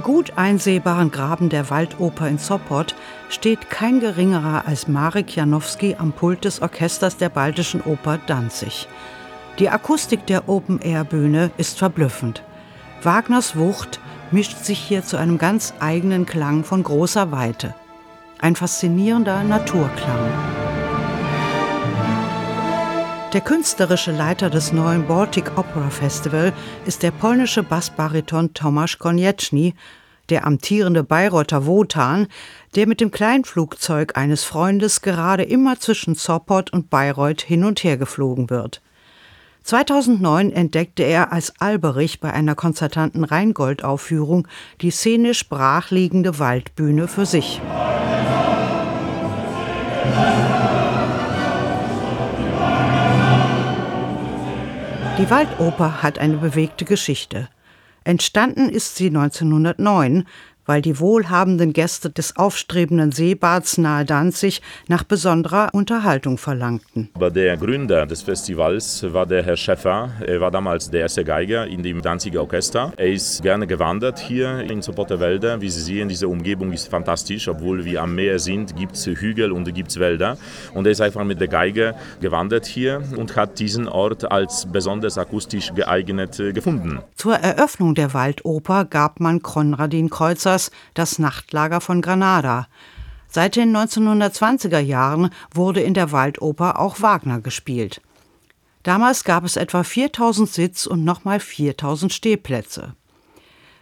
gut einsehbaren Graben der Waldoper in Sopot steht kein geringerer als Marek Janowski am Pult des Orchesters der Baltischen Oper Danzig. Die Akustik der Open-Air-Bühne ist verblüffend. Wagners Wucht mischt sich hier zu einem ganz eigenen Klang von großer Weite. Ein faszinierender Naturklang. Der künstlerische Leiter des neuen Baltic Opera Festival ist der polnische Bassbariton Tomasz Konieczny, der amtierende Bayreuther Wotan, der mit dem Kleinflugzeug eines Freundes gerade immer zwischen Sopot und Bayreuth hin und her geflogen wird. 2009 entdeckte er als Alberich bei einer konzertanten Rheingold-Aufführung die szenisch brachliegende Waldbühne für sich. Die Waldoper hat eine bewegte Geschichte. Entstanden ist sie 1909, weil die wohlhabenden Gäste des aufstrebenden Seebads nahe Danzig nach besonderer Unterhaltung verlangten. Aber der Gründer des Festivals war der Herr Schäffer. Er war damals der erste Geiger in dem Danziger Orchester. Er ist gerne gewandert hier in Sopotter Wälder. Wie Sie sehen, diese Umgebung ist fantastisch. Obwohl wir am Meer sind, gibt es Hügel und gibt es Wälder. Und er ist einfach mit der Geige gewandert hier und hat diesen Ort als besonders akustisch geeignet äh, gefunden. Zur Eröffnung der Waldoper gab man Konradin Kreuzer Rockers das Nachtlager von Granada. Seit den 1920er Jahren wurde in der Waldoper auch Wagner gespielt. Damals gab es etwa 4000 Sitz- und nochmal 4000 Stehplätze.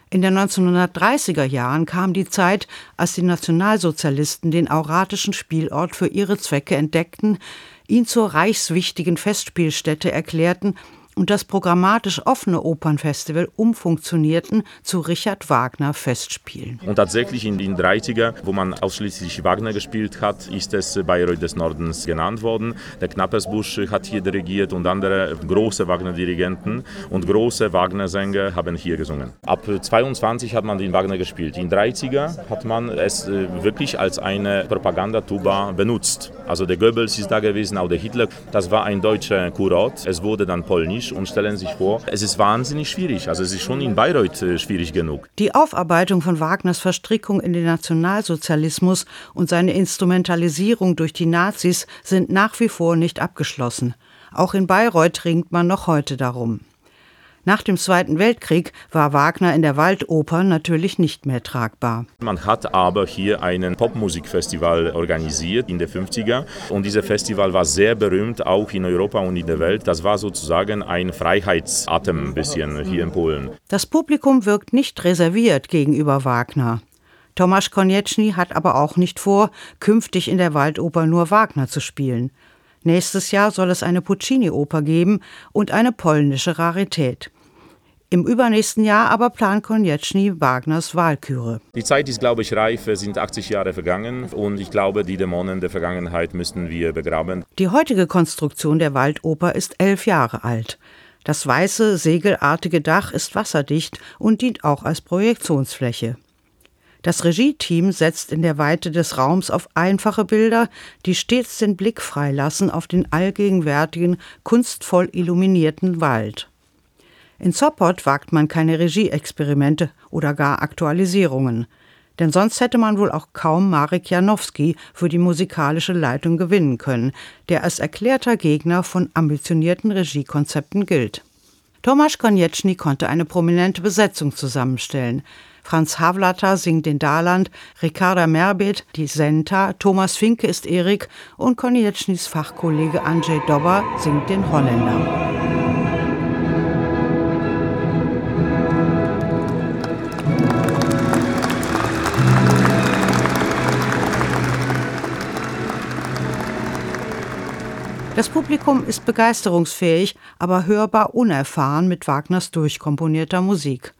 In den 1930er Jahren kam die Zeit, als die Nationalsozialisten den auratischen Spielort für ihre Zwecke entdeckten, ihn zur reichswichtigen Festspielstätte erklärten und das programmatisch offene Opernfestival umfunktionierten zu Richard Wagner Festspielen. Und tatsächlich in den 30er, wo man ausschließlich Wagner gespielt hat, ist es Bayreuth des Nordens genannt worden. Der Knappersbusch hat hier dirigiert und andere große Wagner-Dirigenten und große Wagner-Sänger haben hier gesungen. Ab 22 hat man den Wagner gespielt. In 30er hat man es äh, wirklich als eine Propagandatuba benutzt. Also der Goebbels ist da gewesen, auch der Hitler. Das war ein deutscher Kurort. Es wurde dann polnisch und stellen sich vor, es ist wahnsinnig schwierig. Also es ist schon in Bayreuth äh, schwierig genug. Die Aufarbeitung von Wagners Verstrickung in den Nationalsozialismus und seine Instrumentalisierung durch die Nazis sind nach wie vor nicht abgeschlossen. Auch in Bayreuth ringt man noch heute darum. Nach dem Zweiten Weltkrieg war Wagner in der Waldoper natürlich nicht mehr tragbar. Man hat aber hier ein Popmusikfestival organisiert in den 50er und dieses Festival war sehr berühmt, auch in Europa und in der Welt. Das war sozusagen ein Freiheitsatem ein bisschen hier in Polen. Das Publikum wirkt nicht reserviert gegenüber Wagner. Tomasz Konieczny hat aber auch nicht vor, künftig in der Waldoper nur Wagner zu spielen. Nächstes Jahr soll es eine Puccini-Oper geben und eine polnische Rarität. Im übernächsten Jahr aber plant Konieczny Wagners Wahlküre. Die Zeit ist, glaube ich, reif. Es sind 80 Jahre vergangen und ich glaube, die Dämonen der Vergangenheit müssten wir begraben. Die heutige Konstruktion der Waldoper ist elf Jahre alt. Das weiße, segelartige Dach ist wasserdicht und dient auch als Projektionsfläche. Das Regie-Team setzt in der Weite des Raums auf einfache Bilder, die stets den Blick freilassen auf den allgegenwärtigen, kunstvoll illuminierten Wald. In Sopot wagt man keine Regieexperimente oder gar Aktualisierungen. Denn sonst hätte man wohl auch kaum Marek Janowski für die musikalische Leitung gewinnen können, der als erklärter Gegner von ambitionierten Regiekonzepten gilt. Tomasz Konieczny konnte eine prominente Besetzung zusammenstellen. Franz Havlata singt den Daland, Ricarda Merbet die Senta, Thomas Finke ist Erik und Konieczny's Fachkollege Andrzej Dobber singt den Holländer. Das Publikum ist begeisterungsfähig, aber hörbar unerfahren mit Wagners durchkomponierter Musik.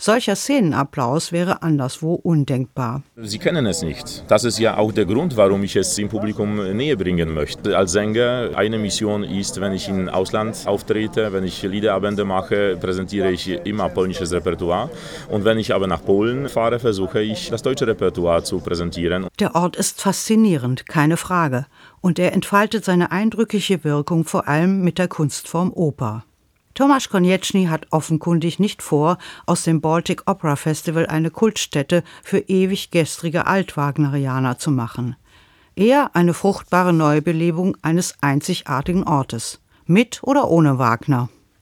Solcher Szenenapplaus wäre anderswo undenkbar. Sie kennen es nicht. Das ist ja auch der Grund, warum ich es im Publikum näher bringen möchte. Als Sänger, eine Mission ist, wenn ich im Ausland auftrete, wenn ich Liederabende mache, präsentiere ich immer polnisches Repertoire. Und wenn ich aber nach Polen fahre, versuche ich, das deutsche Repertoire zu präsentieren. Der Ort ist faszinierend, keine Frage. Und er entfaltet seine eindrückliche Wirkung vor allem mit der Kunstform Oper. Tomasz Konieczny hat offenkundig nicht vor, aus dem Baltic Opera Festival eine Kultstätte für ewig gestrige Altwagnerianer zu machen. Eher eine fruchtbare Neubelebung eines einzigartigen Ortes. Mit oder ohne Wagner.